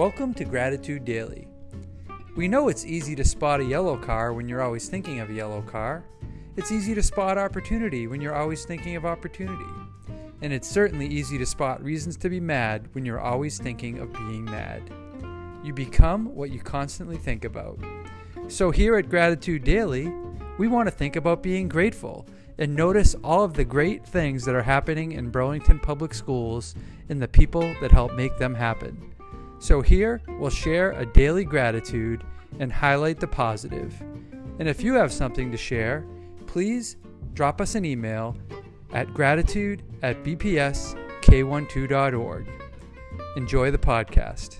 Welcome to Gratitude Daily. We know it's easy to spot a yellow car when you're always thinking of a yellow car. It's easy to spot opportunity when you're always thinking of opportunity. And it's certainly easy to spot reasons to be mad when you're always thinking of being mad. You become what you constantly think about. So, here at Gratitude Daily, we want to think about being grateful and notice all of the great things that are happening in Burlington Public Schools and the people that help make them happen. So, here we'll share a daily gratitude and highlight the positive. And if you have something to share, please drop us an email at gratitude at bpsk12.org. Enjoy the podcast.